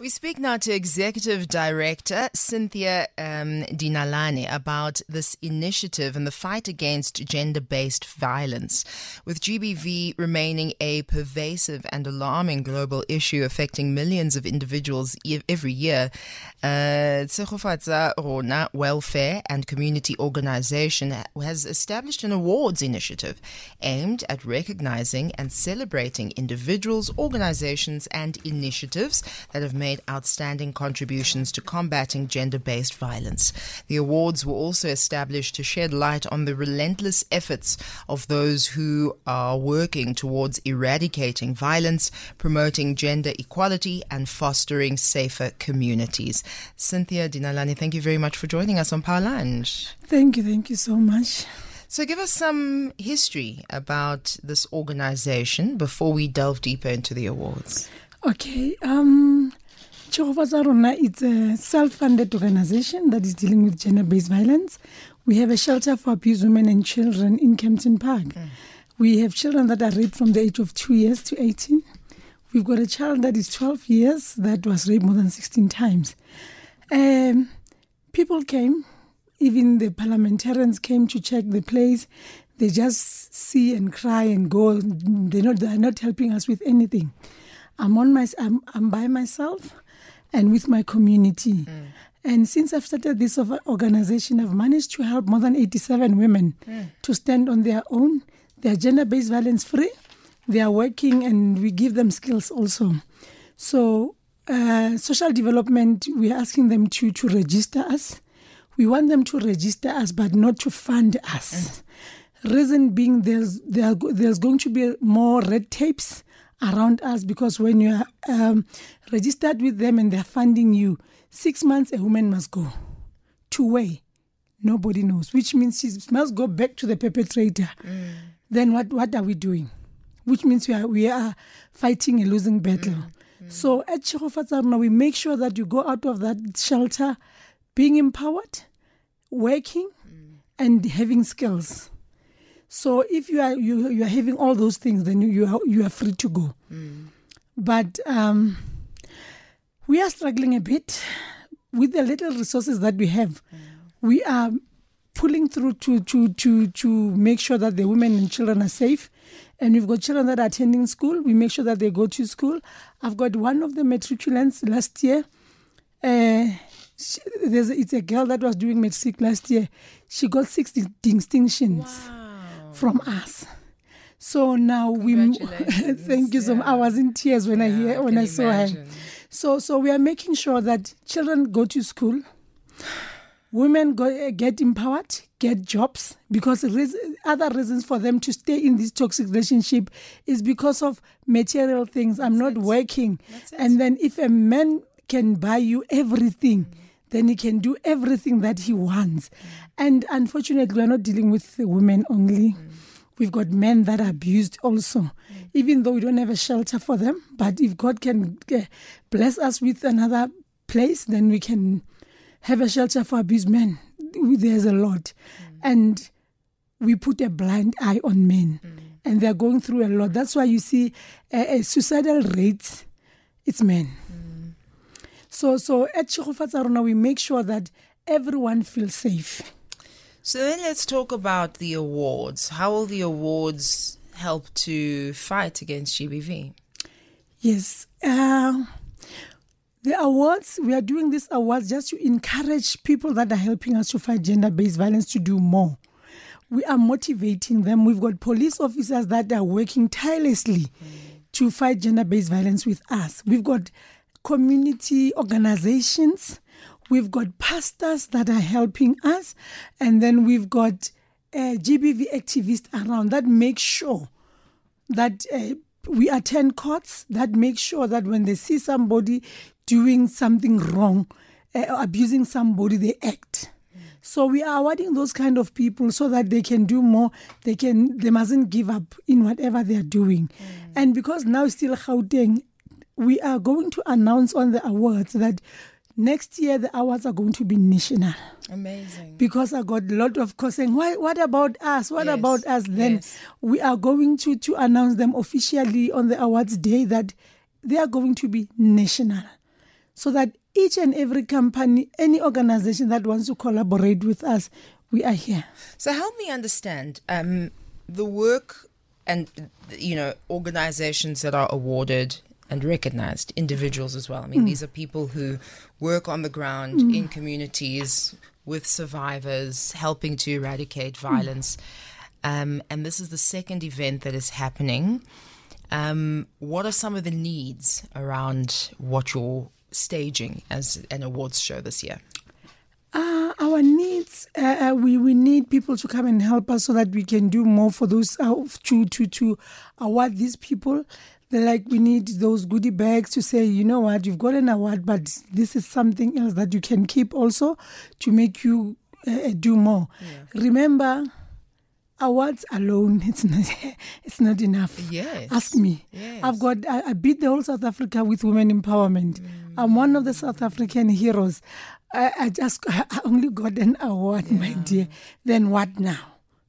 We speak now to Executive Director Cynthia um, Dinalane about this initiative and the fight against gender based violence. With GBV remaining a pervasive and alarming global issue affecting millions of individuals every year, uh, Rona Welfare and Community Organization has established an awards initiative aimed at recognizing and celebrating individuals, organizations, and initiatives that have made made outstanding contributions to combating gender based violence. The awards were also established to shed light on the relentless efforts of those who are working towards eradicating violence, promoting gender equality, and fostering safer communities. Cynthia Dinalani, thank you very much for joining us on Power Lunch. Thank you, thank you so much. So, give us some history about this organization before we delve deeper into the awards. Okay. Um, Chirofa it's a self-funded organization that is dealing with gender-based violence. We have a shelter for abused women and children in Kempton Park. Mm. We have children that are raped from the age of 2 years to 18. We've got a child that is 12 years that was raped more than 16 times. Um, people came, even the parliamentarians came to check the place. They just see and cry and go. They're not, they're not helping us with anything. I'm on my, I'm, I'm by myself and with my community. Mm. And since I've started this organization, I've managed to help more than 87 women mm. to stand on their own. They are gender based violence free. They are working and we give them skills also. So, uh, social development, we're asking them to, to register us. We want them to register us, but not to fund us. Mm. Reason being, there's, there, there's going to be more red tapes around us because when you are um, registered with them and they're funding you, six months a woman must go. Two way, nobody knows, which means she must go back to the perpetrator. Mm. Then what, what are we doing? Which means we are, we are fighting a losing battle. Mm. Mm. So at Tshegofatsa Rona, we make sure that you go out of that shelter being empowered, working, mm. and having skills. So if you are you you are having all those things, then you are, you are free to go. Mm. But um, we are struggling a bit with the little resources that we have. Mm. We are pulling through to to to to make sure that the women and children are safe. And we've got children that are attending school. We make sure that they go to school. I've got one of the matriculants last year. Uh, she, there's it's a girl that was doing matric last year. She got six distinctions. Wow from us. So now we thank you so much. I was in tears when yeah, I hear when I, I saw imagine. her. So so we are making sure that children go to school, women go eh, get empowered, get jobs because other reasons for them to stay in this toxic relationship is because of material things. I'm That's not it. working, and then if a man can buy you everything. Mm-hmm then he can do everything that he wants. Mm. And unfortunately, we're not dealing with women only. Mm. We've got men that are abused also, mm. even though we don't have a shelter for them. But if God can uh, bless us with another place, then we can have a shelter for abused men. There's a lot. Mm. And we put a blind eye on men. And they're going through a lot. That's why you see a suicidal rates, it's men. So, so at Tshegofatsa Rona, we make sure that everyone feels safe. So then let's talk about the awards. How will the awards help to fight against GBV? Yes. Uh, the awards, we are doing these awards just to encourage people that are helping us to fight gender based violence to do more. We are motivating them. We've got police officers that are working tirelessly mm. to fight gender based violence with us. We've got community organizations We've got pastors that are helping us, and then we've got uh, GBV activists around that make sure that uh, we attend courts, that make sure that when they see somebody doing something wrong, uh, abusing somebody, they act. So we are awarding those kind of people so that they can do more. They can they mustn't give up in whatever they are doing. Mm. And because now still Gauteng we are going to announce on the awards that next year the awards are going to be national Amazing. because I got a lot of calls saying, Why, what about us? What Yes, about us? Then yes. we are going to, to announce them officially on the awards day that they are going to be national. So that each and every company, any organization that wants to collaborate with us, we are here. So help me understand um, the work and you know organizations that are awarded and recognized, individuals as well. I mean, these are people who work on the ground in communities with survivors, helping to eradicate violence. Um, and this is the second event that is happening. Um, what are some of the needs around what you're staging as an awards show this year? Uh, our needs, uh, uh, we, we need people to come and help us so that we can do more for those, uh, to, to, to award these people. They're like, we need those goodie bags to say, you know what, you've got an award, but this is something else that you can keep also to make you uh, do more. Remember, awards alone, it's not, it's not enough. Yes. Ask me. Yes. I've got, I, I beat the whole South Africa with women empowerment. I'm one of the South African heroes. I, I just, I only got an award, my dear. Then what now?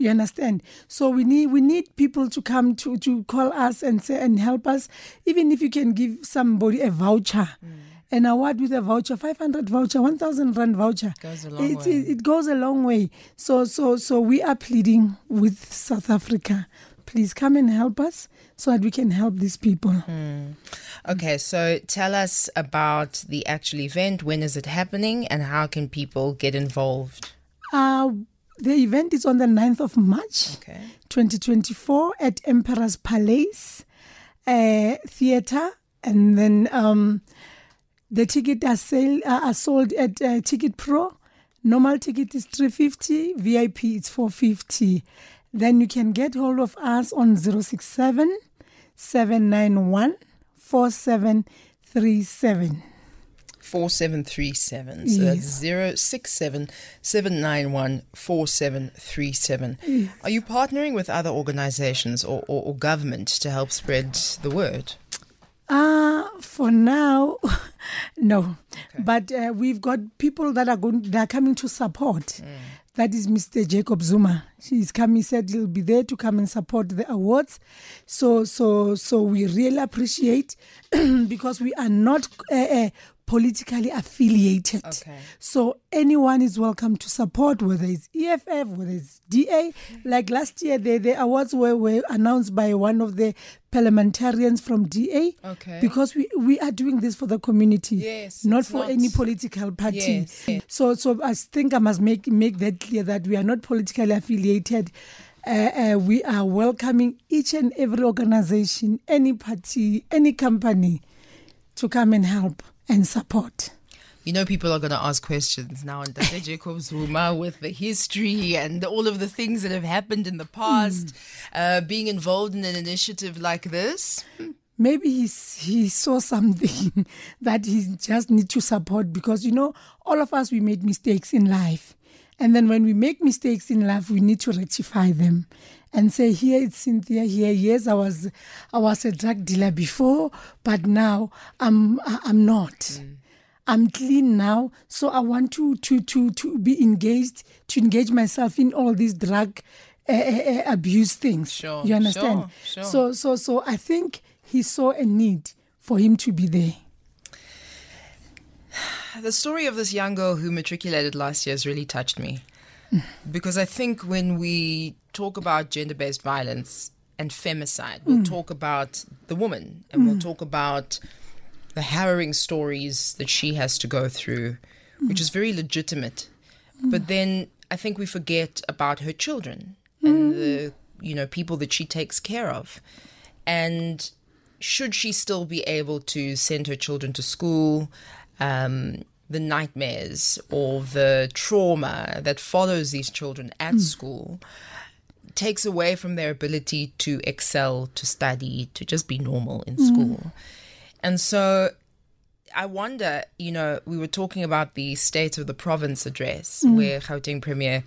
You understand? So we need we need people to come to to call us and say and help us. Even if you can give somebody a voucher, an award with a voucher, five hundred voucher, one thousand rand voucher, Goes a long it, way. It, it goes a long way. So so so we are pleading with South Africa. Please come and help us so that we can help these people. Hmm. Okay, so tell us about the actual event. When is it happening, and how can people get involved? Uh, the event is on the 9th of March. Okay. 2024 at Emperor's Palace uh, Theatre. And then um, the ticket are, sale, uh, are sold at uh, Ticket Pro. Normal ticket is 350, VIP is 450. Then you can get hold of us on 067 791 4737. 4737. So that's 067 791 4737. Are you partnering with other organizations or, or, or government to help spread the word? Uh, for now, no. But uh, we've got people that are going, that are coming to support. That is Mr. Jacob Zuma. He's come. He said he'll be there to come and support the awards. So, so, so we really appreciate because we are not uh, uh, politically affiliated. Okay. So anyone is welcome to support, whether it's EFF, whether it's DA. Like last year, the, the awards were, were announced by one of the parliamentarians from DA. Okay. Because we, we are doing this for the community, Yes, not for not- any political party. Yes, yes. So, so I think I must make make that clear that we are not politically affiliated. Uh, uh, we are welcoming each and every organization, any party, any company, to come and help and support. You know, people are going to ask questions now on Dr. Jacob Zuma with the history and all of the things that have happened in the past, uh, being involved in an initiative like this. maybe he's, he saw something that he just need to support because you know all of us we made mistakes in life and then when we make mistakes in life we need to rectify them and say here it's cynthia here yes i was i was a drug dealer before but now i'm i'm not I'm clean now, so I want to to to to be engaged, to engage myself in all these drug uh, uh, abuse things. Sure, you understand? sure, sure. So so so I think he saw a need for him to be there. The story of this young girl who matriculated last year has really touched me. because I think when we talk about gender based violence and femicide, we'll mm. talk about the woman and we'll mm. talk about the harrowing stories that she has to go through, which is very legitimate. Mm. But then I think we forget about her children and the you know people that she takes care of. And should she still be able to send her children to school? Um, the nightmares or the trauma that follows these children at hmm. school takes away from their ability to excel, to study, to just be normal in hmm. school. And so I wonder, you know, we were talking about the State of the Province address hmm. where Gauteng Premier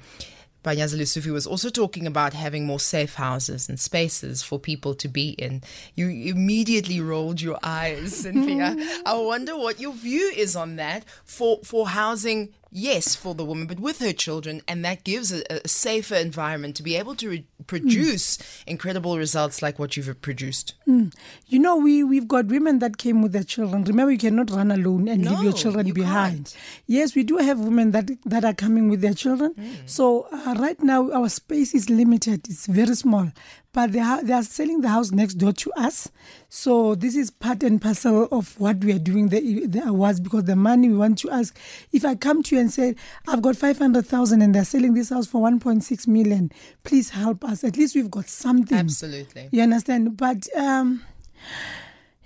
Panyaza Lesufi was also talking about having more safe houses and spaces for people to be in. You immediately rolled your eyes, Cynthia. I wonder what your view is on that for, for housing yes, for the woman, but with her children, and that gives a, a safer environment to be able to re- produce mm. incredible results like what you've produced. Mm. You know, we we've got women that came with their children. Remember, you cannot run alone and no, leave your children you behind. Can't. Yes, we do have women that that are coming with their children. Mm. So uh, right now, our space is limited. It's very small but they are, they are selling the house next door to us. So this is part and parcel of what we are doing the, the awards because the money we want to ask. If I come to you and say, I've got 500,000 and they're selling this house for 1.6 million, please help us. At least we've got something. Absolutely. You understand? But, um,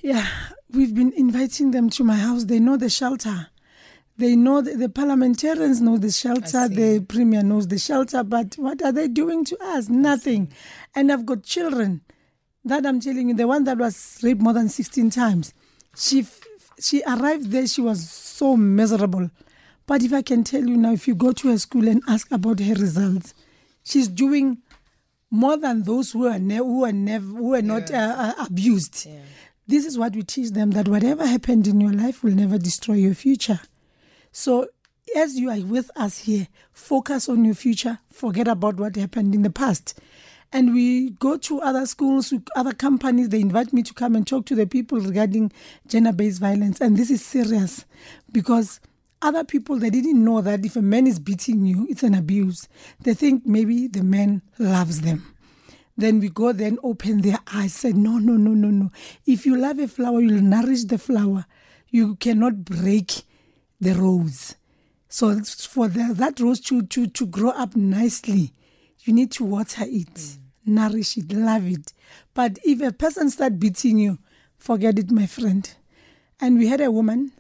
yeah, we've been inviting them to my house. They know the shelter. They know the, the parliamentarians know the shelter, the premier knows the shelter, but what are they doing to us? Nothing. And I've got children that I'm telling you, the one that was raped more than 16 times. She she arrived there, she was so miserable. But if I can tell you now, if you go to her school and ask about her results, she's doing more than those who are ne- who are never who are not yeah. uh, uh, abused. Yeah. This is what we teach them that whatever happened in your life will never destroy your future. So, as you are with us here, focus on your future, forget about what happened in the past. And we go to other schools, other companies, they invite me to come and talk to the people regarding gender based violence. And this is serious because other people they didn't know that if a man is beating you it's an abuse. They think maybe the man loves them. Then we go then open their eyes say no no no no no. If you love a flower you'll nourish the flower. You cannot break the rose. So for the, that rose to, to, to grow up nicely, you need to water it, mm. nourish it, love it. But if a person start beating you, forget it, my friend. And we had a woman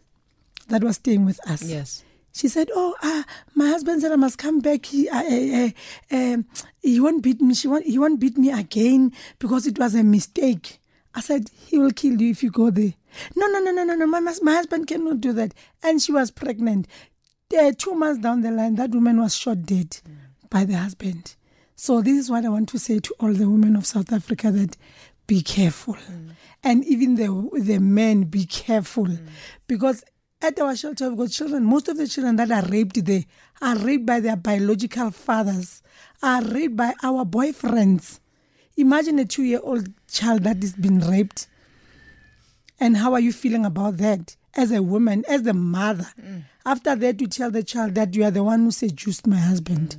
that was staying with us. Yes. She said, "Oh, uh, my husband said I must come back. He, uh, uh, uh, he won't beat me. She won't, he won't beat me again because it was a mistake." I said, "He will kill you if you go there." No, no, no, no, no, no. My, my husband cannot do that. And she was pregnant. Uh, two months down the line, that woman was shot dead mm. by the husband. So this is what I want to say to all the women of South Africa that be careful. Mm. And even the the men be careful. Mm. Because at our shelter we've got children. Most of the children that are raped there are raped by their biological fathers, are raped by our boyfriends. Imagine a two year old child that is being raped and how are you feeling about that as a woman, as the mother? Mm. After that, you tell the child that you are the one who seduced my husband.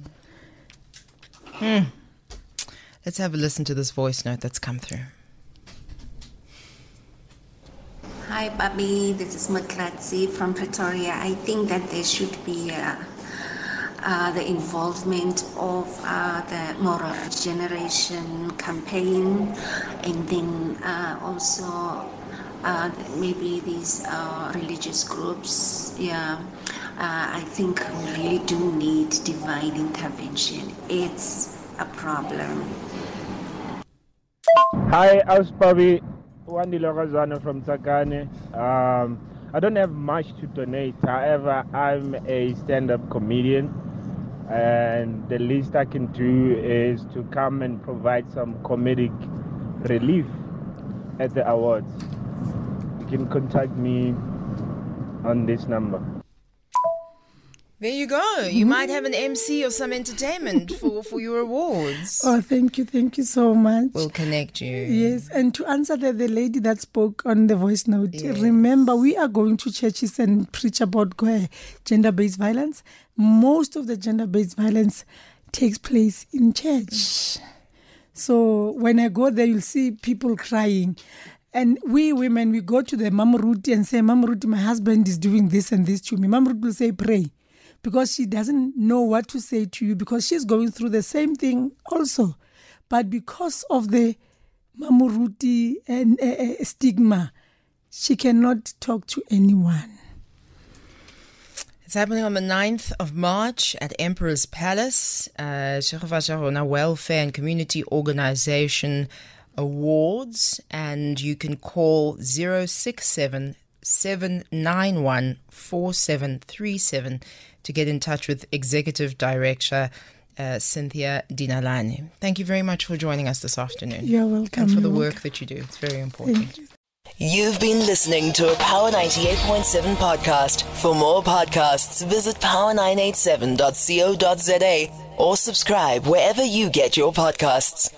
Mm. Let's have a listen to this voice note that's come through. Hi, Pabi. This is Maklatsi from Pretoria. I think that there should be uh, uh, the involvement of uh, the moral generation campaign and then uh, also uh, maybe these uh, religious groups. Yeah, uh, I think we really do need divine intervention. It's a problem. Hi, I was Logazano from Tsakane. Um, I don't have much to donate. However, I'm a stand-up comedian, and the least I can do is to come and provide some comedic relief at the awards can contact me on this number. There you go. You might have an MC or some entertainment for, for your awards. Oh, thank you. Thank you so much. We'll connect you. Yes. And to answer the, the lady that spoke on the voice note, yes. remember, we are going to churches and preach about gender based violence. Most of the gender based violence takes place in church. So when I go there, you'll see people crying. And we women, we go to the Mam Ruti and say, Mam Ruti, my husband is doing this and this to me. Mam Ruti will say, pray. Because she doesn't know what to say to you because she's going through the same thing also. But because of the Mamuruti and uh, stigma, she cannot talk to anyone. It's happening on the 9th of March at Emperor's Palace. Uh, Welfare and Community Organization awards and you can call 067 791 4737 to get in touch with Executive Director uh, Cynthia Dinalani. Thank you very much for joining us this afternoon. You're welcome. And for the work that you do. It's very important. You. You've been listening to a Power 98.7 podcast. For more podcasts, visit power987.co.za or subscribe wherever you get your podcasts.